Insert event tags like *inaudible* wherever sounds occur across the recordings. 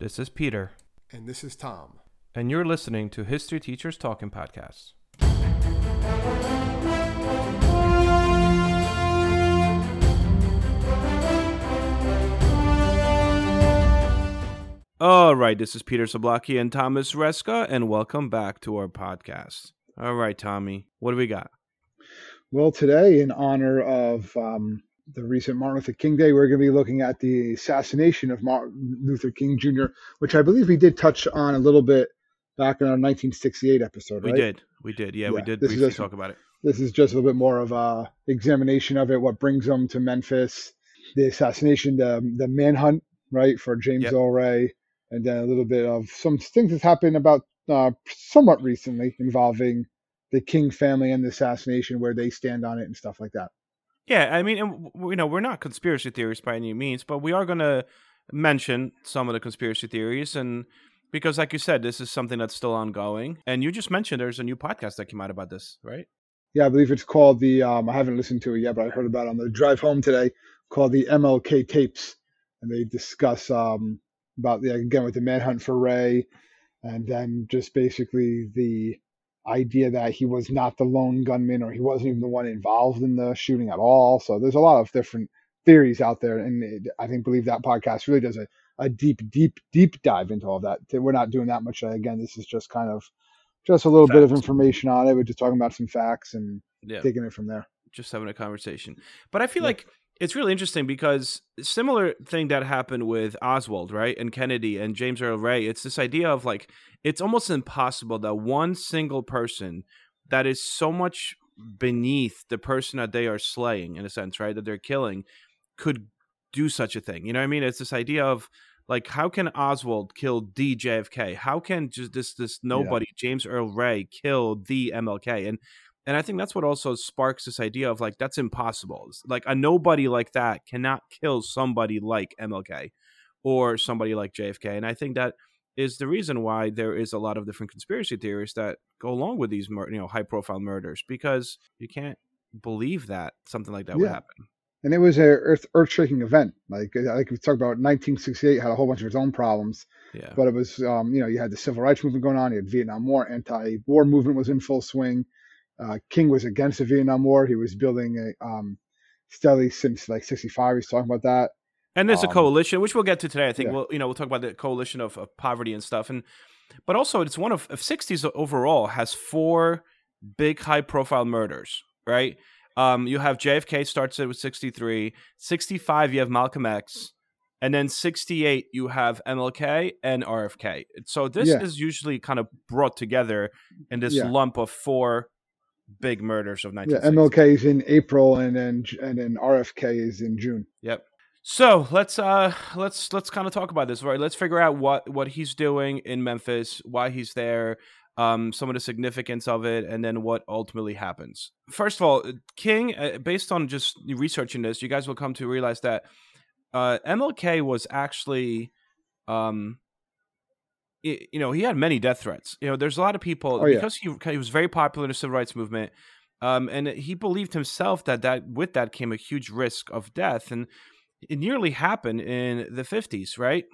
This is Peter, And this is Tom. and you're listening to History Teachers Talking Podcasts. All right, this is Peter Zablocki and Thomas Reska, and welcome back to our podcast. All right, Tommy, what do we got? Well, today, in honor of um, the recent Martin Luther King Day, we're going to be looking at the assassination of Martin Luther King Jr., which I believe we did touch on a little bit back in our 1968 episode. We did, we did, yeah, we did this is just- talk about it. This is just a little bit more of a examination of it, what brings them to Memphis, the assassination, the the manhunt, right, for James Yep. Ray, and then a little bit of some things that happened about uh, somewhat recently involving the King family and the assassination, where they stand on it and stuff like that. Yeah, I mean, you know, we're not conspiracy theorists by any means, but we are going to mention some of the conspiracy theories, and because, like you said, this is something that's still ongoing. And you just mentioned there's a new podcast that came out about this, right? Yeah, I believe it's called the. Um, I haven't listened to it yet, but I heard about it on the drive home today. Called the MLK tapes, and they discuss um, about the again with the manhunt for Ray, and then just basically the idea that he was not the lone gunman or he wasn't even the one involved in the shooting at all. So there's a lot of different theories out there, and it, I think believe that podcast really does a, a deep, deep, deep dive into all that. We're not doing that much. Again, this is just kind of just a little bit of information on it. We're just talking about some facts and Yeah, taking it from there. just having a conversation. But I feel Yeah. like it's really interesting because similar thing that happened with Oswald, right, and Kennedy and James Earl Ray. It's this idea of like it's almost impossible that one single person that is so much beneath the person that they are slaying, in a sense, right, that they're killing, could do such a thing. You know what I mean? It's this idea of like how can Oswald kill the JFK? How can just this this nobody James Earl Ray kill the MLK? And and I think that's what also sparks this idea of like that's impossible. It's Like a nobody like that cannot kill somebody like MLK or somebody like JFK. And I think that is the reason why there is a lot of different conspiracy theories that go along with these mur- you know high profile murders because you can't believe that something like that would happen. And it was a earth earth shaking event. Like like we talked about, 1968 had a whole bunch of its own problems, Yeah. but it was um, you know you had the civil rights movement going on, you had Vietnam War, anti-war movement was in full swing. Uh, King was against the Vietnam War. He was building a um, steadily since like 65. He's talking about that. And there's a Um, coalition, which we'll get to today. I think yeah. we'll you know we'll talk about the coalition of, of poverty and stuff, and but also it's one of, of 60s overall has four big high profile murders, right? Um, you have JFK starts it with 63, 65 you have Malcolm X, and then 68 you have MLK and RFK. So this Yeah. is usually kind of brought together in this Yeah. lump of four big murders of Yeah, MLK is in April, and then and then RFK is in June. Yep. So let's uh let's let's kind of talk about this, right? Let's figure out what what he's doing in Memphis, why he's there, um, some of the significance of it, and then what ultimately happens. First of all, King, uh, based on just researching this, you guys will come to realize that uh, MLK was actually, um, i- you know, he had many death threats. You know, there's a lot of people Oh, yeah. because he he was very popular in the civil rights movement. Um, and he believed himself that, that with that came a huge risk of death, and it nearly happened in the 50s, right?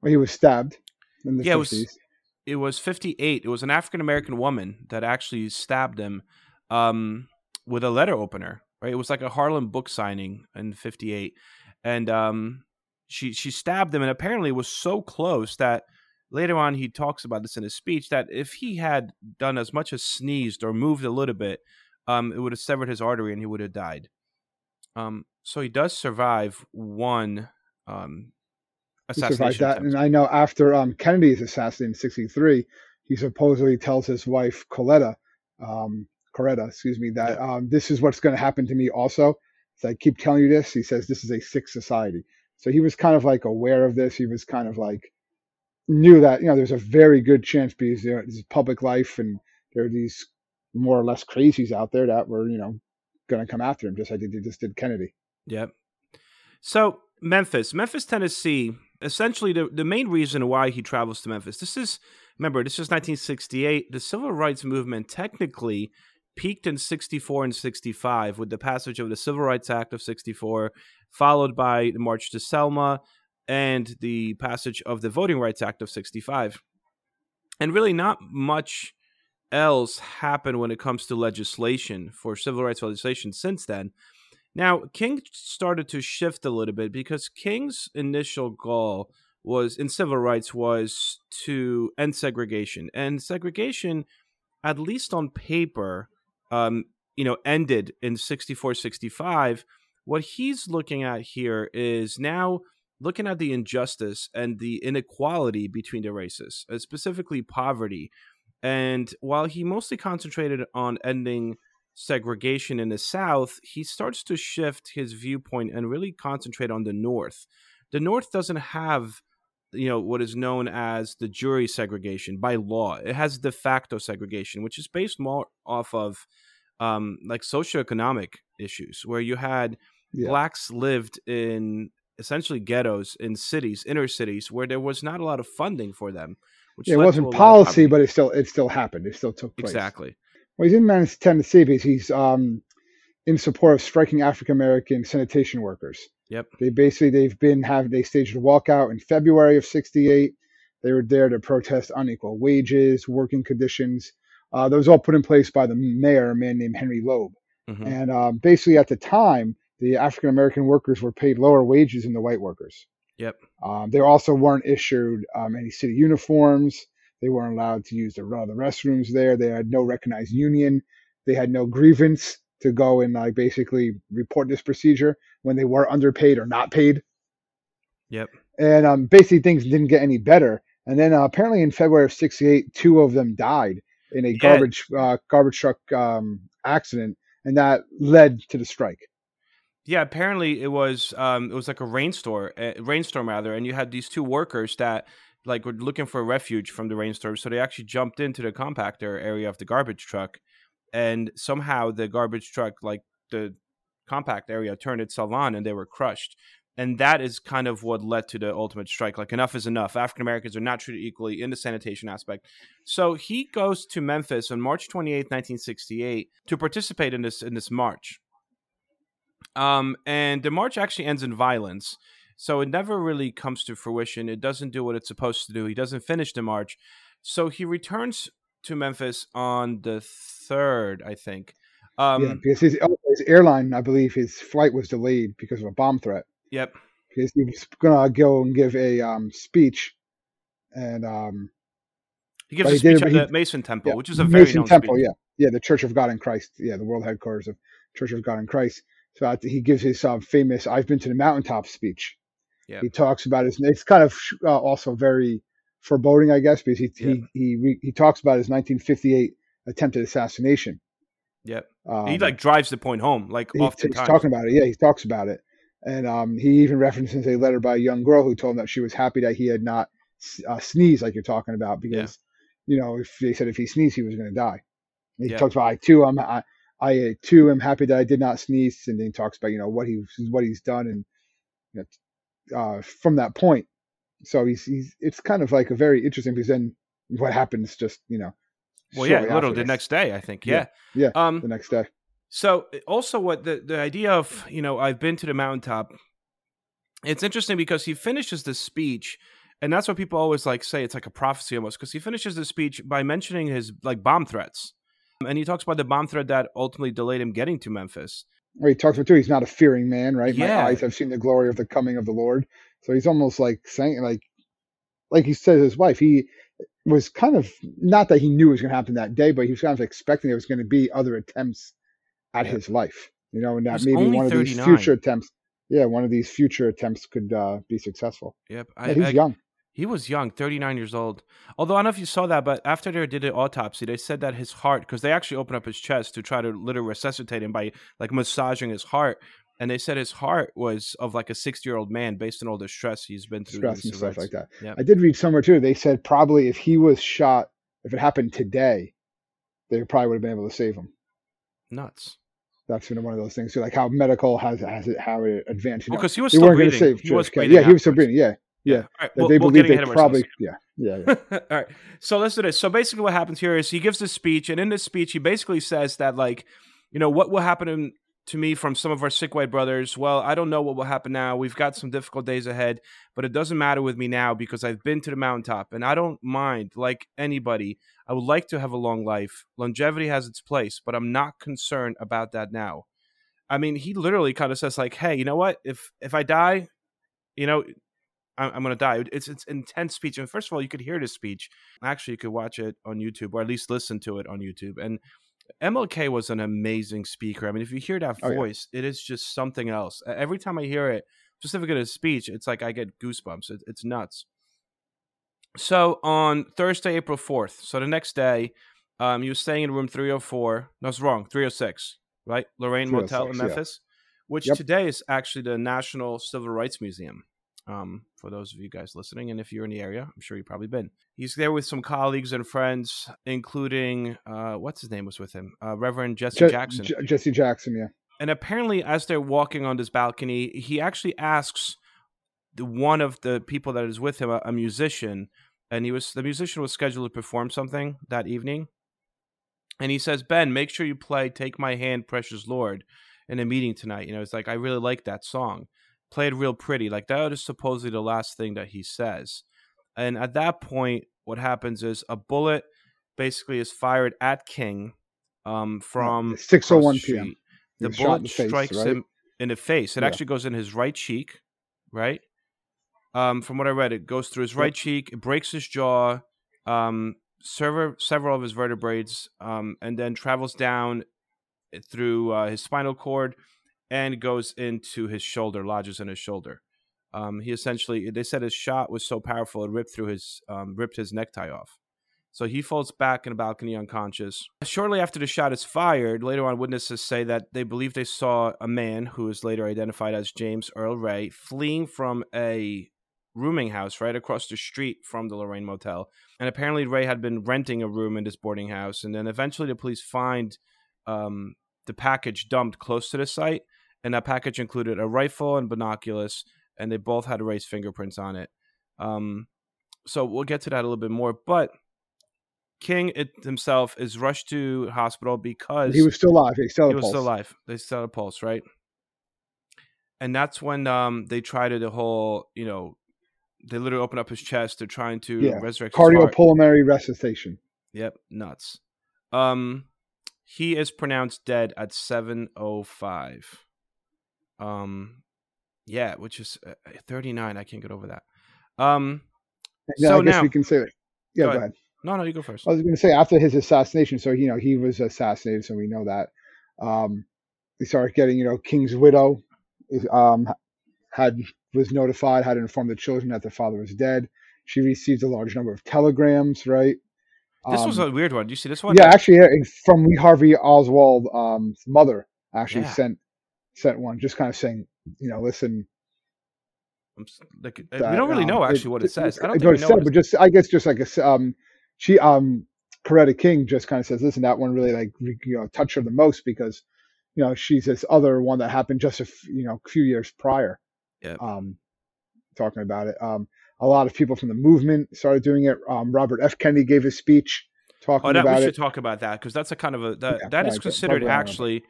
Well, he was stabbed in the Yeah, it 50s. was- It was 58. It was an African American woman that actually stabbed him um, with a letter opener, right? It was like a Harlem book signing in 58. And um, she, she stabbed him, and apparently it was so close that later on he talks about this in his speech that if he had done as much as sneezed or moved a little bit, um, it would have severed his artery and he would have died. Um, so he does survive one um, he assassination. survived that. attempt. And I know after um, Kennedy's assassination in '63, he supposedly tells his wife Coletta, um, Coretta, excuse me, that um, this is what's going to happen to me also. So I keep telling you this. He says this is a sick society. So he was kind of like aware of this. He was kind of like knew that you know there's a very good chance because there is public life and there are these more or less crazies out there that were you know going to come after him just like they just did Kennedy. Yep. So Memphis, Memphis, Tennessee. Essentially, the the main reason why he travels to Memphis. This is remember this is 1968. The civil rights movement technically peaked in 64 and 65 with the passage of the Civil Rights Act of 64, followed by the March to Selma, and the passage of the Voting Rights Act of 65. And really, not much else happened when it comes to legislation for civil rights legislation since then. Now, King started to shift a little bit because King's initial goal was in civil rights was to end segregation. And segregation, at least on paper, um, you know, ended in 64, 65. What he's looking at here is now looking at the injustice and the inequality between the races, uh, specifically poverty. And while he mostly concentrated on ending segregation in the South, he starts to shift his viewpoint and really concentrate on the North. The North doesn't have you know what is known as de jure segregation by law it has de facto segregation which is based more off of um, like socioeconomic issues where you had yeah. blacks lived in essentially ghettos in cities, inner cities, where there was not a lot of funding for them. Which yeah, it wasn't policy, but it still it still happened. It still took place. Exactly. Well, he's in Memphis, Tennessee because he's um, in support of striking African American sanitation workers. Yep. They basically they've been have they staged a walkout in February of '68. They were there to protest unequal wages, working conditions. Uh, that was all put in place by the mayor, a man named Henry Loeb. Mm-hmm. And um, basically, at the time, the African American workers were paid lower wages than the white workers. Yep. Um, they also weren't issued um, any city uniforms. They weren't allowed to use the, uh, the restrooms there. They had no recognized union. They had no grievance to go and like basically report this procedure when they were underpaid or not paid. Yep. And um, basically things didn't get any better. And then uh, apparently in February of '68, two of them died in a yeah. garbage uh, garbage truck um, accident, and that led to the strike. Yeah, apparently it was um, it was like a rainstorm, eh, rainstorm rather, and you had these two workers that like were looking for refuge from the rainstorm, so they actually jumped into the compactor area of the garbage truck, and somehow the garbage truck, like the compact area, turned itself on, and they were crushed. And that is kind of what led to the ultimate strike. Like enough is enough. African Americans are not treated equally in the sanitation aspect. So he goes to Memphis on March 28, 1968, to participate in this in this march um, and the march actually ends in violence. So it never really comes to fruition. It doesn't do what it's supposed to do. He doesn't finish the march. So he returns to Memphis on the third, I think. Um, yeah, because his, oh, his airline, I believe, his flight was delayed because of a bomb threat. Yep. Because he was gonna go and give a um, speech, and um, he gives a speech at the Mason Temple, yeah, which is a very Mason Temple. Speech. Yeah, yeah, the Church of God in Christ. Yeah, the world headquarters of Church of God in Christ. So he gives his famous "I've been to the mountaintop" speech. Yep. He talks about his. It's kind of uh, also very foreboding, I guess, because he yep. he he, re, he talks about his 1958 attempted assassination. Yep. Um, he like drives the point home, like he, He's talking about it. Yeah, he talks about it, and um, he even references a letter by a young girl who told him that she was happy that he had not uh, sneezed, like you're talking about, because yeah. you know if they said if he sneezed he was going to die. And he talks about I too. I'm I, I too am happy that I did not sneeze. And then he talks about you know what he what he's done and you know, uh, from that point. So he's he's it's kind of like a very interesting because then what happens just you know. Well, yeah, literally the next day, I think. Yeah, yeah, yeah um, the next day. So also, what the the idea of you know I've been to the mountaintop. It's interesting because he finishes the speech, and that's what people always like say. It's like a prophecy almost because he finishes the speech by mentioning his like bomb threats and he talks about the bomb threat that ultimately delayed him getting to Memphis. Well, he talks about too. He's not a fearing man, right? Yeah. My eyes have seen the glory of the coming of the Lord. So he's almost like saying, like, like he said to his wife, he was kind of not that he knew it was going to happen that day, but he was kind of expecting there was going to be other attempts at his life, you know, and that maybe one of 39. these future attempts, yeah, one of these future attempts could uh, be successful. Yep, I, yeah, he's I, young. He was young, 39 years old. Although I don't know if you saw that, but after they did the autopsy, they said that his heart, because they actually opened up his chest to try to literally resuscitate him by like massaging his heart. And they said his heart was of like a 60 year old man based on all the stress he's been through. Stress and stuff like that. Yep. I did read somewhere too. They said probably if he was shot, if it happened today, they probably would have been able to save him. Nuts that's know one of those things. Like how medical has has it how it advanced. Because he was still breathing. Save he was breathing. Yeah, he was still breathing. Yeah, yeah, right. we'll, they we'll believe they probably. Yeah, yeah. yeah. *laughs* All right. So listen to this. So basically, what happens here is he gives this speech, and in this speech, he basically says that like, you know, what will happen to me from some of our sick white brothers, well, I don't know what will happen now. We've got some difficult days ahead, but it doesn't matter with me now because I've been to the mountaintop and I don't mind, like anybody. I would like to have a long life. Longevity has its place, but I'm not concerned about that now. I mean, he literally kind of says like, "Hey, you know what? If if I die, you know, I'm, I'm going to die." It's it's intense speech. And first of all, you could hear this speech. Actually, you could watch it on YouTube or at least listen to it on YouTube. And MLK was an amazing speaker. I mean, if you hear that Oh, yeah. voice, it is just something else. Every time I hear it, specifically his speech, it's like I get goosebumps. It, it's nuts. So on Thursday, April 4th, so the next day, um, he was staying in room 304. No, it's wrong, 306, right? Lorraine Motel in 306, yeah. Memphis, which Yep. today is actually the National Civil Rights Museum. Um, for those of you guys listening, and if you're in the area, I'm sure you've probably been. He's there with some colleagues and friends, including uh, what's his name was with him, uh, Reverend Jesse Je- Jackson. Je- Jesse Jackson, yeah. and apparently, as they're walking on this balcony, he actually asks the one of the people that is with him, a, a musician, and he was the musician was scheduled to perform something that evening, and he says, "Ben, make sure you play "Take My Hand, Precious Lord" in a meeting tonight." You know, it's like I really like that song. Play it real pretty, like that is supposedly the last thing that he says. And at that point, what happens is a bullet basically is fired at King um, from It's 6:01 across the p.m. The in bullet the face, strikes right? him in the face. It Yeah. actually goes in his right cheek, right? Um, from what I read, it goes through his right cheek, it breaks his jaw, um, several several of his vertebrae, um, and then travels down through uh, his spinal cord and goes into his shoulder, lodges in his shoulder. Um, he essentially, they said his shot was so powerful it ripped through his, um, ripped his necktie off. So he falls back in a balcony unconscious. Shortly after the shot is fired, later on witnesses say that they believe they saw a man who is later identified as James Earl Ray fleeing from a rooming house right across the street from the Lorraine Motel. And apparently Ray had been renting a room in this boarding house. And then eventually the police find um, the package dumped close to the site. And that package included a rifle and binoculars, and they both had Ray's fingerprints on it. Um, so we'll get to that a little bit more. But King it himself is rushed to hospital because He was still alive. He still he was still alive. They still had a pulse, right? And that's when um they tried to the whole, you know, they literally open up his chest. They're trying to Yeah. resurrect. Cardiopulmonary resuscitation. Yep, nuts. Um, he is pronounced dead at seven oh five. Um, yeah, which is uh, thirty nine. I can't get over that. Um, Yeah, So I guess now- we can say that. Yeah, Go go, ahead. ahead. no, no, you go first. I was going to say after his assassination, so you know he was assassinated, so we know that. Um, they started getting, you know, King's widow, is, um, had was notified, had informed the children that their father was dead. She received a large number of telegrams, right? This was Um, a weird one. Do you see this one? yeah, actually, from Lee Harvey Oswald, um, mother actually Yeah. sent sent one, just kind of saying, you know, listen, I'm like, uh, we don't really um, know actually what it says. I don't think it said, but just I guess just like a um, she um, Coretta King just kind of says, listen, that one really like you know touched her the most because you know she's this other one that happened just a f- you know a few years prior. Yep. Um, talking about it, um, a lot of people from the movement started doing it. Um, Robert F. Kennedy gave his speech talking Oh, that we should it. talk about that because that's a kind of a that Yeah, that is yeah, considered about it. actually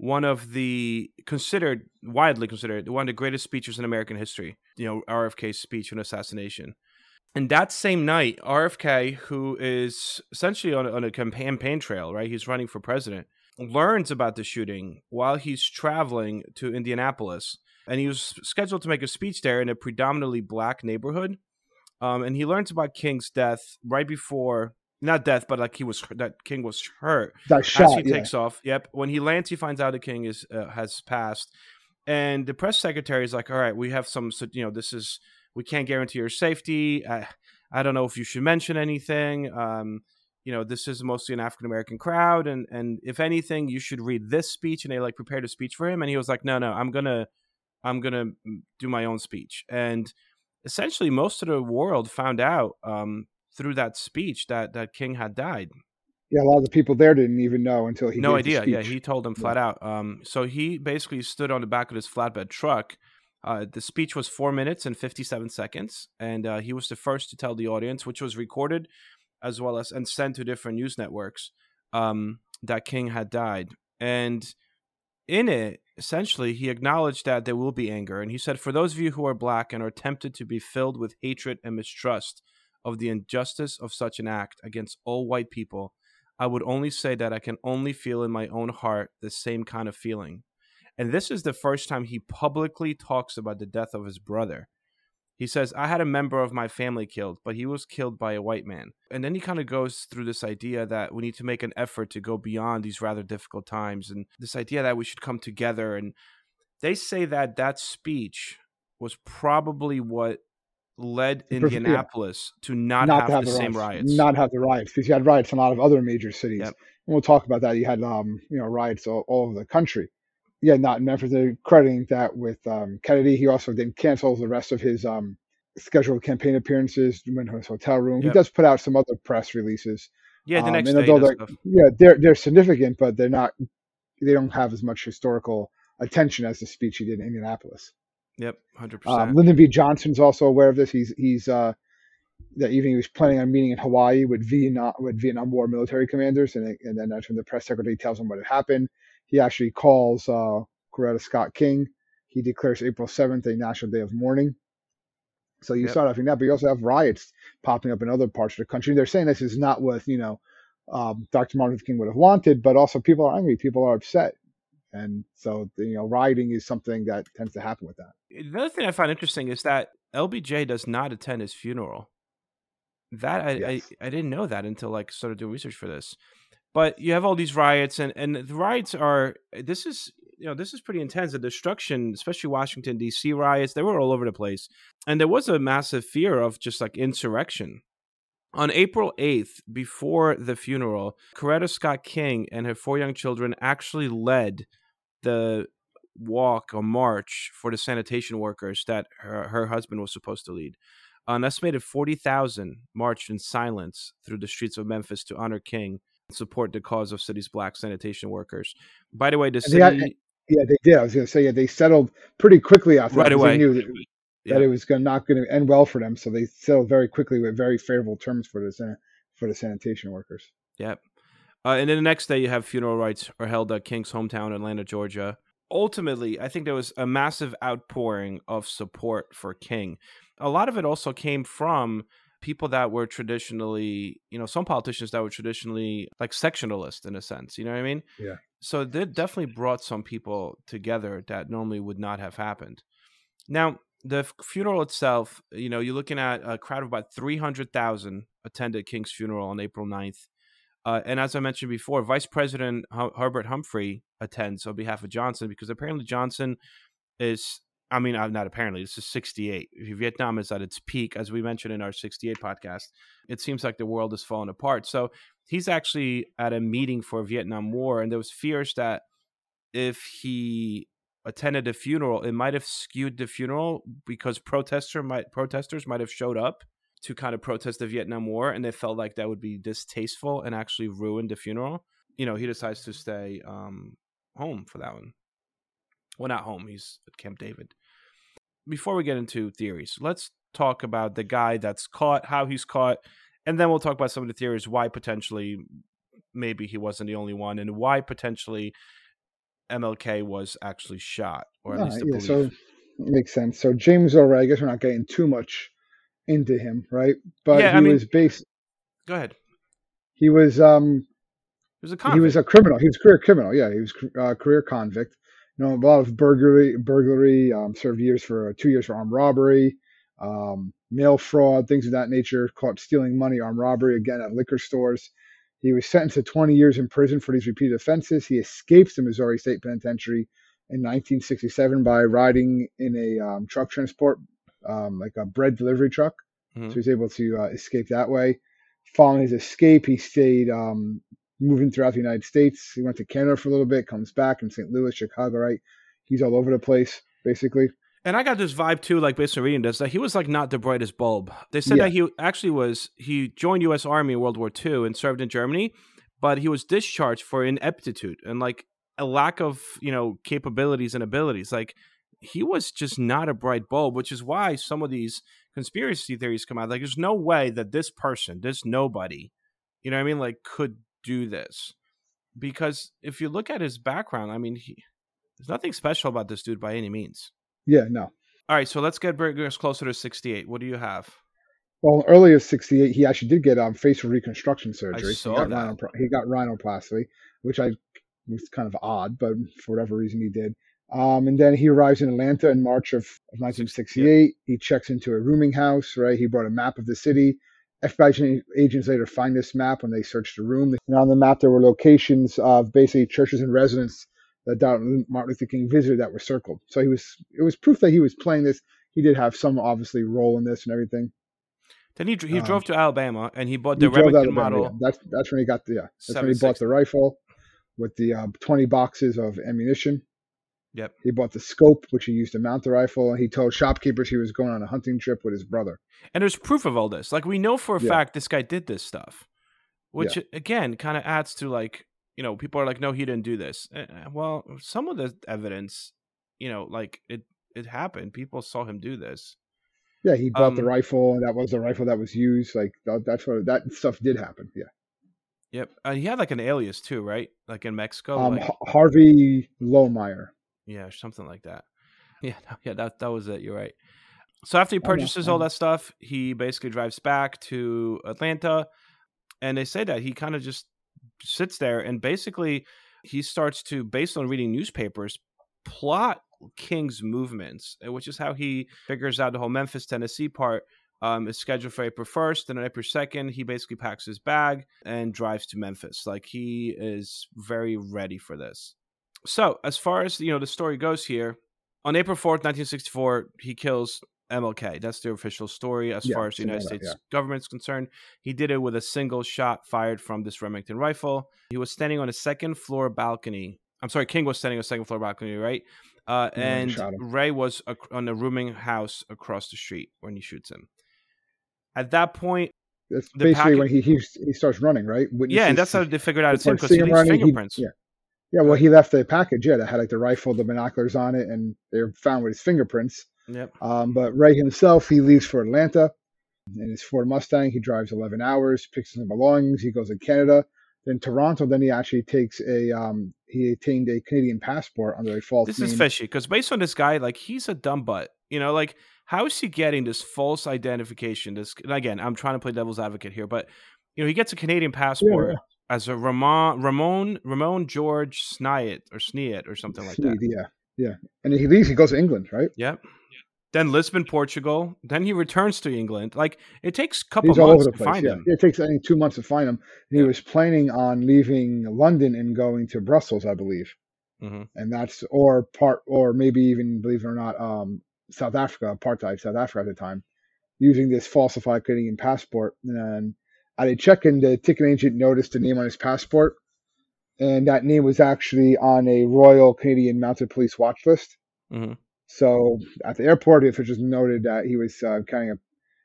one of the considered widely considered one of the greatest speeches in American history. You know, RFK's speech on assassination. And that same night, RFK, who is essentially on on a campaign trail, right? He's running for president, learns about the shooting while he's traveling to Indianapolis, and he was scheduled to make a speech there in a predominantly black neighborhood. Um, and he learns about King's death right before, not death, but like he was that King was hurt That as he yeah. takes off. Yep. When he lands, he finds out the king is uh, has passed, and the press secretary is like, "All right, we have some. So, you know, this is we can't guarantee your safety. I, I don't know if you should mention anything. Um, you know, this is mostly an African American crowd, and and if anything, you should read this speech." And they like prepared a speech for him, and he was like, "No, no, I'm gonna, I'm gonna mm, do my own speech." And essentially, most of the world found out um, through that speech that that King had died Yeah, a lot of the people there didn't even know until he no idea. Yeah, he told them flat out. Um, so he basically stood on the back of his flatbed truck. Uh, the speech was four minutes and fifty-seven seconds, and uh, he was the first to tell the audience, which was recorded as well as and sent to different news networks, um, that King had died. And in it, essentially, he acknowledged that there will be anger. And he said, For those of you who are black and are tempted to be filled with hatred and mistrust of the injustice of such an act against all white people, I would only say that I can only feel in my own heart the same kind of feeling. And this is the first time he publicly talks about the death of his brother. He says, I had a member of my family killed, but he was killed by a white man. And then he kind of goes through this idea that we need to make an effort to go beyond these rather difficult times and this idea that we should come together. And they say that that speech was probably what led Indianapolis yeah. to not, not have, to have, the, the same riots. riots. Not have the riots because you had riots in a lot of other major cities. Yep. And we'll talk about that. You had um, you know riots all, all over the country yeah, not in Memphis. They're crediting that with um, Kennedy. He also then cancels the rest of his um, scheduled campaign appearances, went to his hotel room. Yep. He does put out some other press releases. Yeah, the um, next day. They're, yeah, they're they're significant, but they're not. They don't have as much historical attention as the speech he did in Indianapolis. Yep, hundred um, percent. Lyndon B. Johnson's also aware of this. He's he's uh, that evening he was planning on meeting in Hawaii with Vietnam with Vietnam War military commanders, and and then that's when the press secretary tells him what had happened he actually calls uh, Coretta Scott King. He declares April 7th a national day of mourning. So you yep. start having that, but you also have riots popping up in other parts of the country. They're saying this is not what you know um, Dr. Martin Luther King would have wanted, but also people are angry, people are upset, and so you know rioting is something that tends to happen with that. Another thing I find interesting is that LBJ does not attend his funeral. That I, yes. I, I didn't know that until like started doing research for this but you have all these riots and and the riots are this is you know this is pretty intense the destruction especially washington d.c riots they were all over the place and there was a massive fear of just like insurrection on april 8th before the funeral coretta scott king and her four young children actually led the walk or march for the sanitation workers that her, her husband was supposed to lead an estimated 40,000 marched in silence through the streets of Memphis to honor King and support the cause of city's black sanitation workers. By the way, the city. Had, yeah, they did. I was going to say, yeah, they settled pretty quickly after right that. Away. They knew that, yeah. that it was gonna, not going to end well for them, so they settled very quickly with very favorable terms for the for the sanitation workers. Yep. Uh, and then the next day, you have funeral rites are held at King's hometown, Atlanta, Georgia. Ultimately, I think there was a massive outpouring of support for King. A lot of it also came from people that were traditionally, you know, some politicians that were traditionally like sectionalist in a sense. You know what I mean? Yeah. So they definitely brought some people together that normally would not have happened. Now, the funeral itself, you know, you're looking at a crowd of about 300,000 attended King's funeral on April 9th. Uh, and as I mentioned before, Vice President H- Hubert Humphrey attends on behalf of Johnson because apparently Johnson is I mean, uh, not apparently, this is 68. Vietnam is at its peak, as we mentioned in our 68 podcast. It seems like the world is falling apart. So he's actually at a meeting for Vietnam War, and there was fears that if he attended a funeral, it might have skewed the funeral because protester might protesters might have showed up to kind of protest the Vietnam War, and they felt like that would be distasteful and actually ruin the funeral. You know, he decides to stay um, home for that one. Well, not home. He's at Camp David before we get into theories, let's talk about the guy that's caught, how he's caught, and then we'll talk about some of the theories why potentially maybe he wasn't the only one and why potentially MLK was actually shot or at least the yeah, belief. So makes sense. So James Ray, I guess we're not getting too much into him, right? But yeah, he I mean, was based. Go ahead. He was um. He was a convict. He was a criminal. He was a career criminal. Yeah, he was a uh, career convict you know, a lot of burglary, burglary, um, served years for uh, two years for armed robbery, um, mail fraud, things of that nature, caught stealing money, armed robbery, again at liquor stores. He was sentenced to 20 years in prison for these repeated offenses. He escapes the Missouri State Penitentiary in 1967 by riding in a um, truck transport, um, like a bread delivery truck. Mm-hmm. So he's able to uh, escape that way. Following his escape, he stayed um, moving throughout the United States. He went to Canada for a little bit, comes back in St. Louis, Chicago, right? He's all over the place, basically. And I got this vibe too, like based on reading this, that he was like not the brightest bulb. They said yeah. that he actually was he joined U.S. Army in World War II and served in Germany, but he was discharged for ineptitude and like a lack of you know capabilities and abilities. Like he was just not a bright bulb, which is why some of these conspiracy theories come out. Like there's no way that this person, this nobody, you know what I mean, like could do this because if you look at his background, I mean, he There's nothing special about this dude by any means. Yeah, no. All right, so let's get closer to 68. What do you have? Well, earlier '68, he actually did get um, facial reconstruction surgery. I saw he got that. he got rhinoplasty, which I was kind of odd, but for whatever reason he did. Um, and then he arrives in Atlanta in March of, of 1968. He checks into a rooming house. Right, he brought a map of the city. FBI agents later find this map when they search the room. And on the map, there were locations of basically churches and residences that Martin Luther King visited that were circled. So he was it was proof that he was playing this. He did have some obviously role in this and everything. Then he he Um, drove to Alabama and he bought the out Remington model. yeah. That's that's when he got the yeah. That's when he bought the rifle with the uh, 20 boxes of ammunition. Yep. He bought the scope, which he used to mount the rifle, and he told shopkeepers he was going on a hunting trip with his brother. And there's proof of all this. Like we know for a Yeah. fact this guy did this stuff, which again kind of adds to like you know people are like, no, he didn't do this. Eh, eh, Well, some of the evidence, you know, like it it happened. People saw him do this. Yeah, he bought the Um, rifle, and that was the rifle that was used. Like that, that's what that stuff did happen. Yeah. Yep. Uh, he had like an alias too, right? Like in Mexico. Um, like, Har- Harvey Lowmeyer. Yeah, something like that. Yeah, yeah, that that was it. You're right. So after he I know, purchases all that stuff, he basically drives back to Atlanta, and they say that he kind of just sits there and basically he starts to, based on reading newspapers, plot King's movements, uh, which is how he figures out the whole Memphis, Tennessee part. Um, is scheduled for April 1st, and on April 2nd, he basically packs his bag and drives to Memphis. Like he is very ready for this. So, as far as you know, the story goes here, on April 4th, 1964, he kills MLK. That's the official story as Yeah, far as the United like that, States government's concerned. He did it with a single shot fired from this Remington rifle. He was standing on a second floor balcony. I'm sorry, King was standing on a second floor balcony, right? Uh, Yeah, and. Ray was ac- on a rooming house across the street when he shoots him. At that point, That's basically packet- when he, he he starts running, right? yeah, and that's how they figured out it's him because he leaves running, he- fingerprints. yeah. Yeah, well, he left the package, yeah, that had like the rifle, the binoculars on it, and they're found with his fingerprints. Yep. Um, but Ray himself, he leaves for Atlanta in his Ford Mustang. He drives 11 hours, picks up his belongings. He goes to Canada, then Toronto. Then he actually takes a um, he attained a Canadian passport under a false This name. is fishy because based on this guy, like he's a dumb butt. You know, like how is he getting this false identification? This and again, I'm trying to play devil's advocate here, but you know, he gets a Canadian passport as a Ramon Ramon Ramon George Sniet or Sneet or something like that. Yeah, yeah. And he leaves. He goes to England, right? Yep. Then Lisbon, Portugal. Then he returns to England. Like it takes a couple He's months to place. find Yeah. him. it takes I think two months to find him. And he Yeah. was planning on leaving London and going to Brussels, I believe. Mm-hmm. and that's or part or maybe even believe it or not um, south africa apartheid south africa at the time using this falsified canadian passport and at a check-in the ticket agent noticed the name on his passport and that name was actually on a royal canadian mounted police watch list Mhm. so at the airport the officials noted that he was uh, carrying a,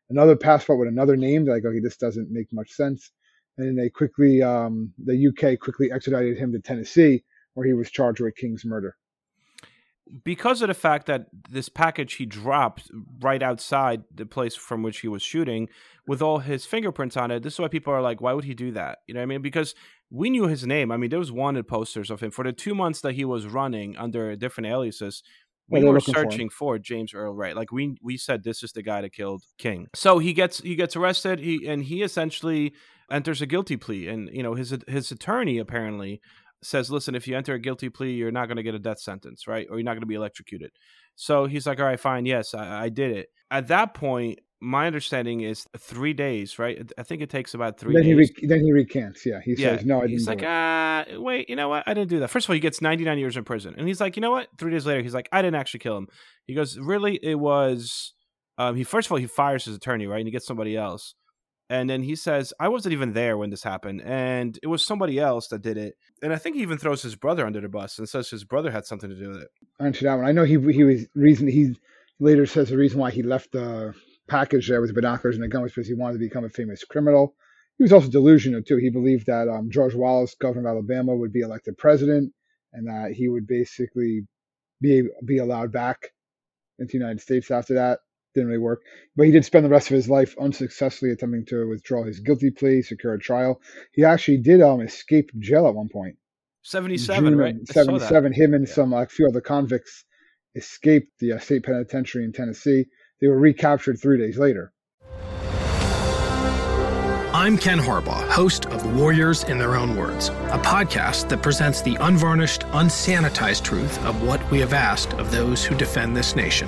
another passport with another name They're like okay this doesn't make much sense and then they quickly um, the uk quickly extradited him to tennessee where he was charged with King's murder. Because of the fact that this package he dropped right outside the place from which he was shooting with all his fingerprints on it this is why people are like why would he do that? You know what i mean? Because we knew his name. I mean there was wanted posters of him for the two months that he was running under different aliases we were looking for. searching for, James Earl Ray. Like we we said this is the guy that killed King. So he gets he gets arrested. He and he essentially enters a guilty plea. And you know his his attorney apparently says, listen, if you enter a guilty plea, you're not going to get a death sentence, right? Or you're not going to be electrocuted. So he's like, all right, fine. Yes, I, I did it. At that point, my understanding is three days, right? I think it takes about three then he days. then he recants. Yeah, he yeah, says no. I didn't. he's do like, it." ah, wait, you know what? I didn't do that. First of all, he gets 99 years in prison, and he's like, you know what? Three days later, he's like, I didn't actually kill him. He goes, really? It was. Um, he first of all he fires his attorney, right, and he gets somebody else, and then he says, I wasn't even there when this happened, and it was somebody else that did it. And I think he even throws his brother under the bus and says his brother had something to do with it. answer that one. I know he he was reason he later says the reason why he left the package there with the binoculars and a gun was because he wanted to become a famous criminal. He was also delusional too. He believed that um, George Wallace, governor of Alabama, would be elected president, and that he would basically be be allowed back into the United States after that. Didn't really work, but he did spend the rest of his life unsuccessfully attempting to withdraw his guilty plea, secure a trial. He actually did um escape jail at one point. 77, June right? of I saw that. 77. Him and Yeah. some like few other convicts escaped the uh, state penitentiary in Tennessee. They were recaptured three days later. I'm Ken Harbaugh, host of Warriors in Their Own Words, a podcast that presents the unvarnished, unsanitized truth of what we have asked of those who defend this nation.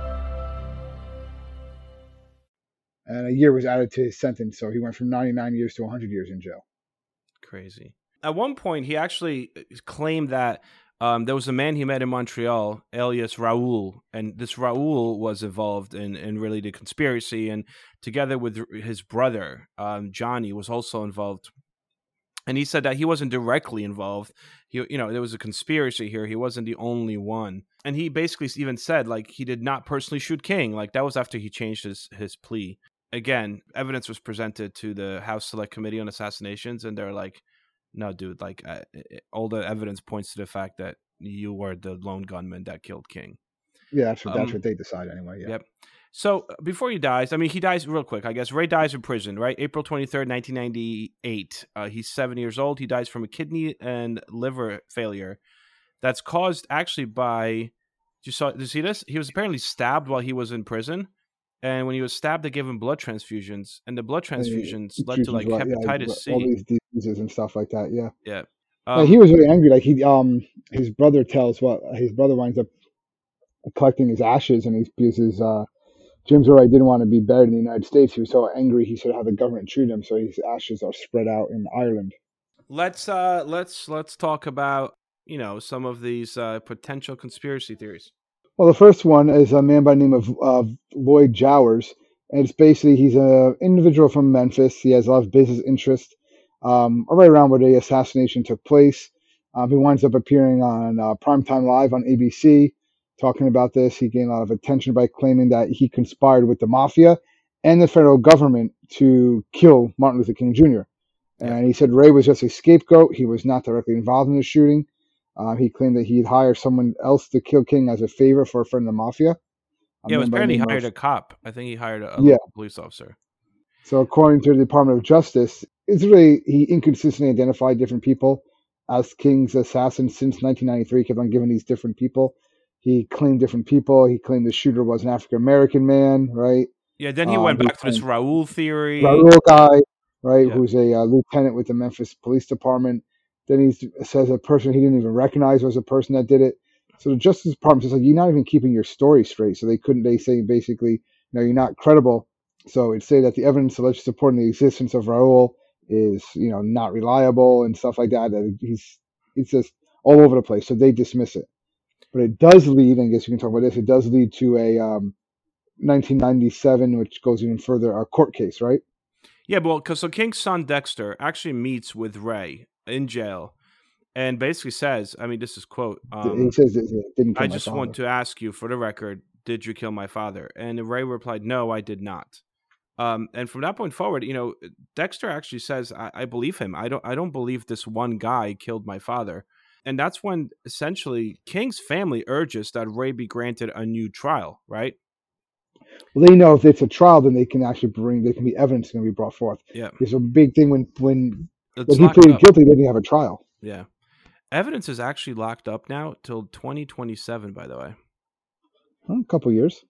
And a year was added to his sentence, so he went from 99 years to 100 years in jail. Crazy. At one point, he actually uh, claimed that um, there was a man he met in Montreal, alias Raoul, and this Raoul was involved in, in really the conspiracy, and together with his brother um, Johnny was also involved. And he said that he wasn't directly involved. He, you know, there was a conspiracy here. He wasn't the only one, and he basically even said like he did not personally shoot King. Like that was after he changed his his plea. Again, evidence was presented to the House Select Committee on Assassinations, and they're like, no, dude, like uh, it- all the evidence points to the fact that you were the lone gunman that killed King. Yeah, that's what, that's Um, what they decide anyway. Yeah. Yep. So uh, before he dies, I mean, he dies real quick, I guess. Ray dies in prison, right? April 23rd, 1998. Uh, he's seven years old. He dies from a kidney and liver failure that's caused actually by. You saw? Did you see this? He was apparently stabbed while he was in prison. And when he was stabbed, they gave him blood transfusions, and the blood transfusions led to like what- yeah, hepatitis all these diseases and stuff like that. Yeah. Yeah, Yeah, um, he was really angry. Like he, um, his brother tells what his brother winds up collecting his ashes, and he because his uh, James Earl didn't want to be buried in the United States. He was so angry. He said how the government treated him, so his ashes are spread out in Ireland. let's uh, let's let's talk about you know some of these uh, potential conspiracy theories. Well, the first one is a man by the name of uh, Lloyd Jowers, and it's basically he's an individual from Memphis. He has a lot of business interest, um, right around where the assassination took place. Um, he winds up appearing on uh, Primetime Live on ABC, talking about this. He gained a lot of attention by claiming that he conspired with the mafia and the federal government to kill Martin Luther King Jr. And he said Ray was just a scapegoat. He was not directly involved in the shooting. Uh, he claimed that he'd hired someone else to kill King as a favor for a friend of the mafia. A Yeah, it was man by the apparently he hired a cop. I think he hired a, Yeah. police officer. So, according to the Department of Justice, it's really he inconsistently identified different people as King's assassin since 1993. He kept on giving these different people. He claimed different people. He claimed the shooter was an African American man, right? Yeah, then he Um, went back to this Raoul theory. Raul guy, right, Yeah. who's a uh, lieutenant with the Memphis Police Department. Then he says a person he didn't even recognize was a person that did it. So the Justice Department says like you're not even keeping your story straight. So they couldn't. They say basically, you know, you're not credible. So it say that the evidence alleged supporting the existence of Raul is, you know, not reliable and stuff like that. That he's it's just all over the place. So they dismiss it. But it does lead, and I guess we can talk about this. It does lead to a um, 1997, which goes even further, a court case, right? Yeah, well, because so King's son Dexter actually meets with Ray in jail, and basically says, "I mean, this is quote." he Um, says that didn't I just father. want to ask you, for the record, did you kill my father? And Ray replied, "No, I did not." Um, and from that point forward, you know, Dexter actually says, I, "I believe him. I don't. I don't believe this one guy killed my father." And that's when essentially King's family urges that Ray be granted a new trial, right? Well, they know if it's a trial, then they can actually bring, there can be evidence going to be brought forth. Yeah, It's a big thing when when it's when he pleaded up. guilty, didn't have a trial. Yeah, evidence is actually locked up now till 2027. By the way. Huh, a couple years.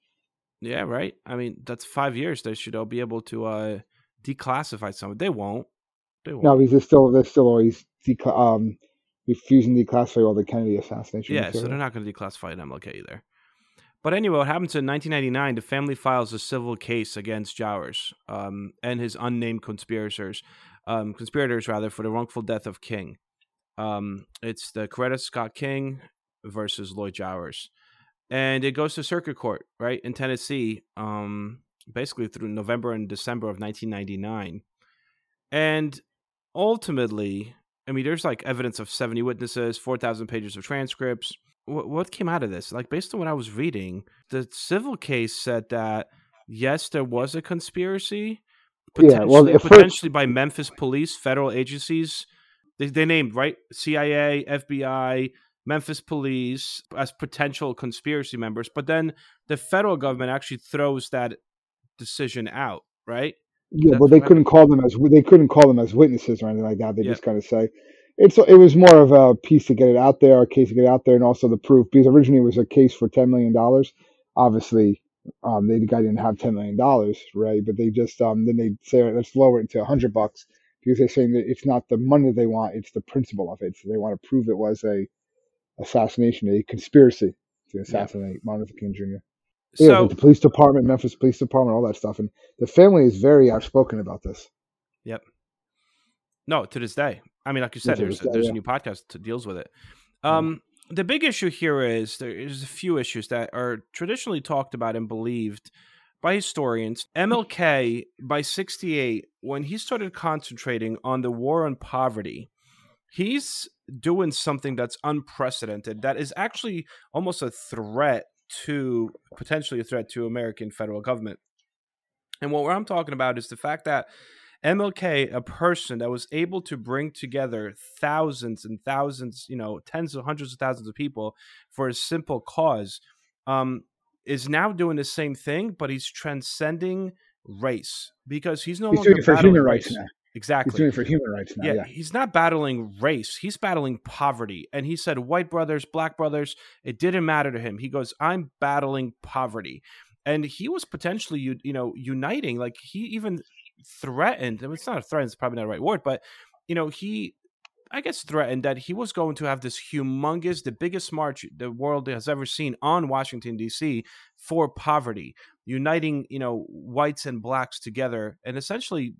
Yeah, right. I mean, that's five years. They should all be able to uh, declassify some. They won't. They won't. No, because they're still they're still always um, refusing to declassify all the Kennedy assassination. yeah, so they're not going to declassify an MLK either. But anyway, what happens in 1999? The family files a civil case against Jowers um, and his unnamed conspirators, um, conspirators rather, for the wrongful death of King. Um, it's the Coretta Scott King versus Lloyd Jowers, and it goes to circuit court, right in Tennessee, um, basically through November and December of 1999, and ultimately I mean, there's like evidence of 70 witnesses, 4,000 pages of transcripts. What, what came out of this? Like, based on what I was reading, the civil case said that yes, there was a conspiracy, Yeah, well, potentially, first- potentially by Memphis police, federal agencies. They, they named right CIA, FBI, Memphis police as potential conspiracy members, but then the federal government actually throws that decision out, right? Yeah, That's but they what I- couldn't call them as they couldn't call them as witnesses or anything like that. They Yeah. just kind of say it's it was more of a piece to get it out there, a case to get it out there, and also the proof because originally it was a case for ten million dollars. Obviously, um, they, the guy didn't have ten million dollars, right? But they just um, then they say let's lower it to a hundred bucks because they're saying that it's not the money they want, it's the principle of it. So they want to prove it was a assassination, a conspiracy to assassinate Martin Luther King Jr. So with the police department, Memphis Police Department, all that stuff, and the family is very outspoken about this. Yep. No, to this day. I mean, like you said, there's day, there's yeah. a new podcast that deals with it. Um, the big issue here is there is a few issues that are traditionally talked about and believed by historians. Hmm. MLK by 68, when he started concentrating on the war on poverty, he's doing something that's unprecedented. That is actually almost a threat to potentially a threat to American federal government. And what I'm talking about is the fact that MLK, a person that was able to bring together thousands and thousands, you know, tens of hundreds of thousands of people for a simple cause, um, is now doing the same thing, but he's transcending race because he's no He's longer doing for human rights race. now. He's Exactly. doing it for human rights now. Yeah, Yeah, he's not battling race. He's battling poverty. And he said, white brothers, black brothers, it didn't matter to him. He goes, I'm battling poverty. And he was potentially, you, you know, uniting. Like he even threatened, it's not a threat, it's probably not the right word, but, you know, he, I guess, threatened that he was going to have this humongous, the biggest march the world has ever seen on Washington, D.C. for poverty, uniting, you know, whites and blacks together and essentially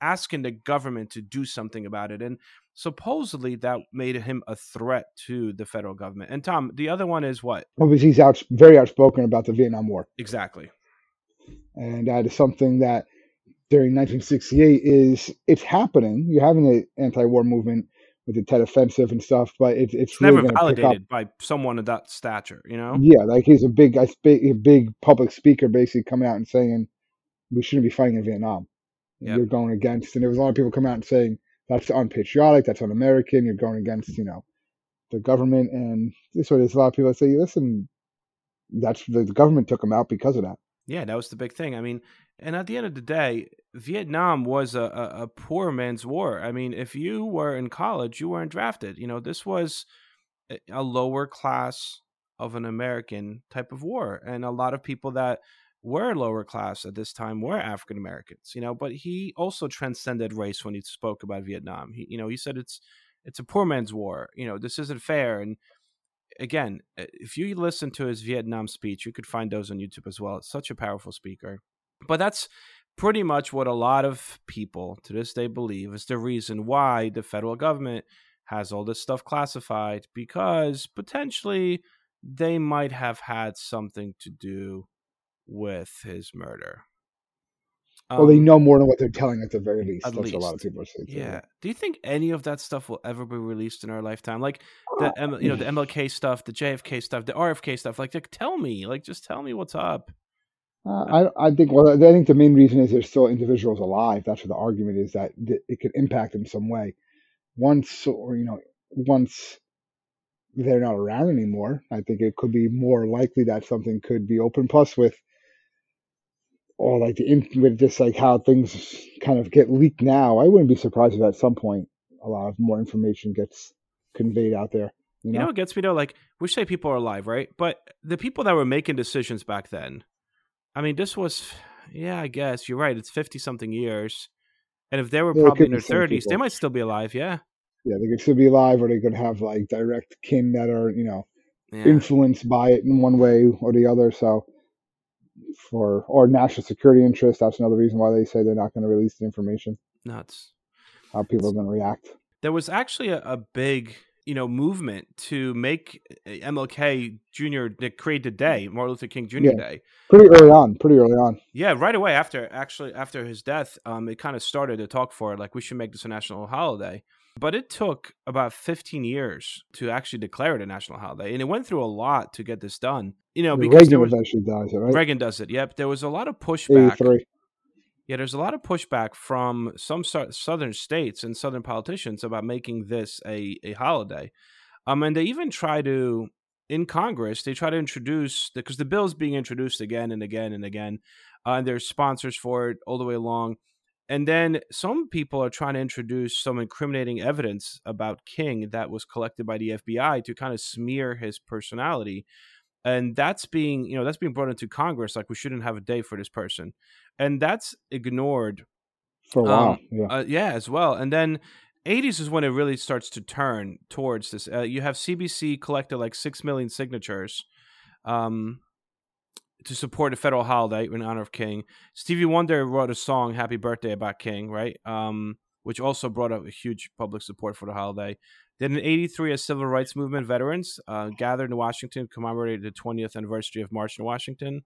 asking the government to do something about it. And supposedly that made him a threat to the federal government. And Tom, the other one is what? well, because he's out very outspoken about the Vietnam War, Exactly. and that is something that during 1968 is it's happening. You're having an anti-war movement with the Tet Offensive and stuff, but it's it's, It's really never validated by someone of that stature, you know? Yeah, like he's a big, a big, a big public speaker, basically coming out and saying we shouldn't be fighting in Vietnam. Yeah. You're going against, and there was a lot of people coming out and saying that's unpatriotic, that's un-American. You're going against, you know, the government, and so there's a lot of people that say, listen, that's the, the government took them out because of that. Yeah, that was the big thing. I mean, and at the end of the day, Vietnam was a, a, a poor man's war. I mean, if you were in college, you weren't drafted. You know, this was a- lower class of an American type of war. And a lot of people that were lower class at this time were African Americans, you know, but he also transcended race when he spoke about Vietnam. He, you know, he said it's it's a poor man's war. You know, this isn't fair. And again, if you listen to his Vietnam speech, you could find those on YouTube as well. It's such a powerful speaker. But that's pretty much what a lot of people to this day believe is the reason why the federal government has all this stuff classified because potentially they might have had something to do with his murder. well, they Um, know more than what they're telling at the very least. at That's what a lot of people are saying. Yeah. Do you think any of that stuff will ever be released in our lifetime? Like the M- you know the MLK stuff, the JFK stuff, the RFK stuff. Like, like tell me, like just tell me what's up. Uh, I, I think. Well, I think the main reason is there's still individuals alive. That's what the argument is that th- it could impact in some way. Once, or you know, once they're not around anymore, I think it could be more likely that something could be open. Plus, with all like the in- with just like how things kind of get leaked now, I wouldn't be surprised if at some point a lot of more information gets conveyed out there. You You know, know what gets me though? Like we say people are alive, right? But the people that were making decisions back then, I mean, this was, yeah, I guess you're right. It's fifty something years, and if they were probably in their thirties, they might still be alive. Yeah, yeah, they could still be alive, or they could have like direct kin that are you know yeah, influenced by it in one way or the other. So, for or national security interest, that's another reason why they say they're not going to release the information. nuts. How people are going to react. There was actually a, a big you know movement to make uh, MLK Jr. to create the day, Martin Luther King Jr. Yeah. Day. Pretty early on. Pretty early on. Yeah, right away after actually after his death, um, it kind of started to talk for it, like we should make this a national holiday. But it took about 15 years to actually declare it a national holiday, and it went through a lot to get this done. You know, because Reagan there was, actually does it, right? Reagan does it. Yep, there was a lot of pushback. 83. Yeah, there's a lot of pushback from some southern states and southern politicians about making this a, a holiday. Um, and they even try to, in Congress, they try to introduce, because the bill is being introduced again and again and again, uh, and there's sponsors for it all the way along. And then some people are trying to introduce some incriminating evidence about King that was collected by the FBI to kind of smear his personality. And that's being, you know, that's being brought into Congress like we shouldn't have a day for this person. And that's ignored For a while. um, yeah. uh, yeah, as well. And then 80s is when it really starts to turn towards this. Uh, you have CBC collected like 6 million signatures um, to support a federal holiday in honor of King. Stevie Wonder wrote a song, Happy Birthday, about King, right? Um, which also brought up a huge public support for the holiday. Then in 83, a civil rights movement veterans uh, gathered in Washington, commemorated the 20th anniversary of March in Washington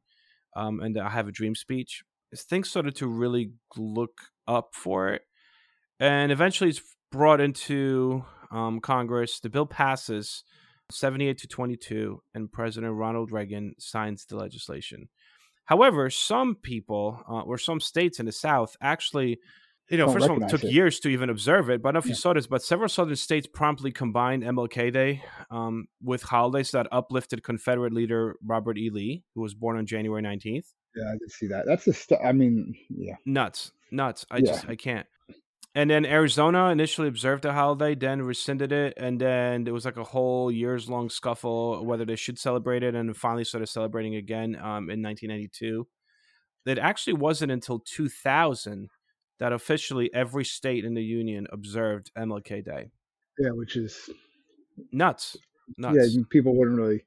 um, and I Have a Dream speech. Things started to really look up for it. And eventually it's brought into um, Congress. The bill passes 78 to 22, and President Ronald Reagan signs the legislation. However, some people uh, or some states in the South actually, you know, first of all, it took it. years to even observe it. But I don't know if you saw this, but several southern states promptly combined MLK Day um, with holidays that uplifted Confederate leader Robert E. Lee, who was born on January 19th. Yeah, I did see that. That's the stuff. I mean, yeah. nuts nuts i Yeah. just i can't and then arizona initially observed the holiday then rescinded it and then there was like a whole years long scuffle whether they should celebrate it and finally started celebrating again um, in 1992 it actually wasn't until 2000 that officially every state in the union observed mlk day Yeah, which is, nuts nuts yeah, people wouldn't really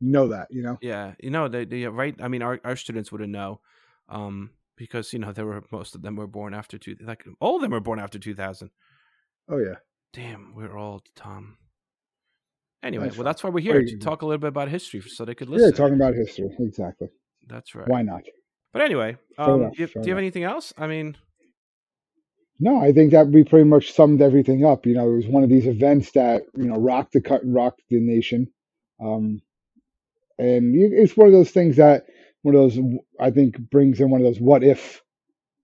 know that, you know? Yeah, you know, they, they right. I mean, our, our students wouldn't know, um, because you know they were most of them were born after two. Like all of them were born after two thousand. Oh, yeah. Damn, we're old, Tom. Anyway, That's well, that's why we're here to talk a little bit about history, so they could listen. Yeah, talking about history. Exactly. that's right. Why not? But anyway, um, enough, you, do you have anything else? I mean, No, I think that we pretty much summed everything up. You know, it was one of these events that you know rocked the cut, rocked the nation, um, and it's one of those things that one of those I think brings in one of those what if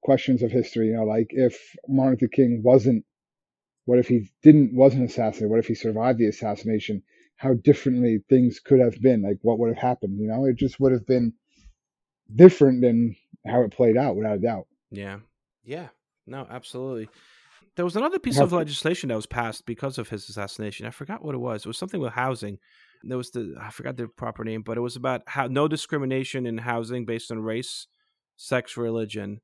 questions of history. You know, like if Martin Luther King wasn't, what if he didn't wasn't assassinated? What if he survived the assassination? How differently things could have been? Like what would have happened? You know, it just would have been different than how it played out, without a doubt. yeah, yeah, no, absolutely. There was another piece How- of legislation that was passed because of his assassination. I forgot what it was. It was something with housing. There was the I forgot the proper name, but it was about how no discrimination in housing based on race, sex, religion.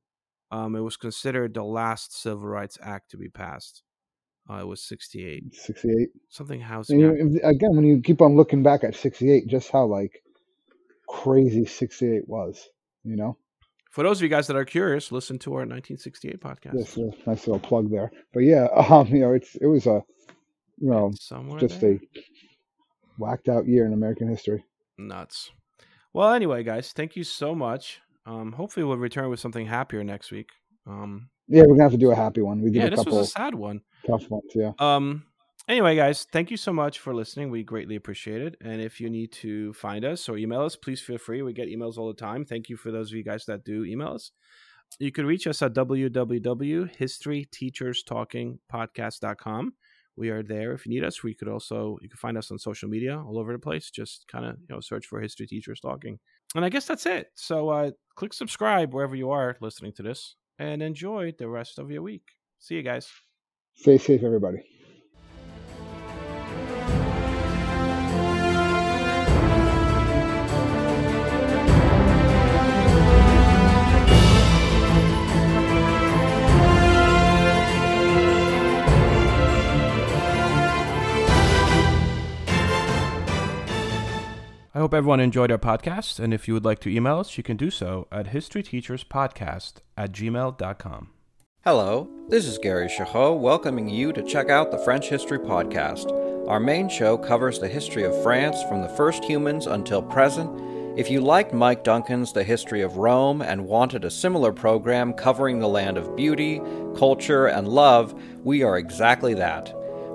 Um, it was considered the last civil rights act to be passed. Uh, it was sixty eight. Sixty-eight. Something housing. you, again, when you keep on looking back at 68, just how like crazy 68 was, you know? For those of you guys that are curious, listen to our 1968 podcast. A nice little plug there. But yeah, *laughs* um, you know, it's it was a, you know, somewhere just there. a whacked out year in American history. nuts. Well, anyway, guys, thank you so much. Um, hopefully, we'll return with something happier next week. Um, Yeah, we're gonna have to do a happy one. We did yeah, a this couple was a sad one. tough ones. Yeah. Um, anyway, guys, thank you so much for listening. We greatly appreciate it. And if you need to find us or email us, please feel free. We get emails all the time. Thank you for those of you guys that do email us. You can reach us at www.historyteacherstalkingpodcast.com. We are there if you need us. We could also you can find us on social media all over the place. Just kind of you know search for History Teachers Talking. And I guess that's it. So uh, click subscribe wherever you are listening to this, and enjoy the rest of your week. See you guys. Stay safe, everybody. I hope everyone enjoyed our podcast, and if you would like to email us, you can do so at historyteacherspodcast at gmail.com. Hello, this is Gary Chahot welcoming you to check out the French History Podcast. Our main show covers the history of France from the first humans until present. If you liked Mike Duncan's The History of Rome and wanted a similar program covering the land of beauty, culture, and love, we are exactly that.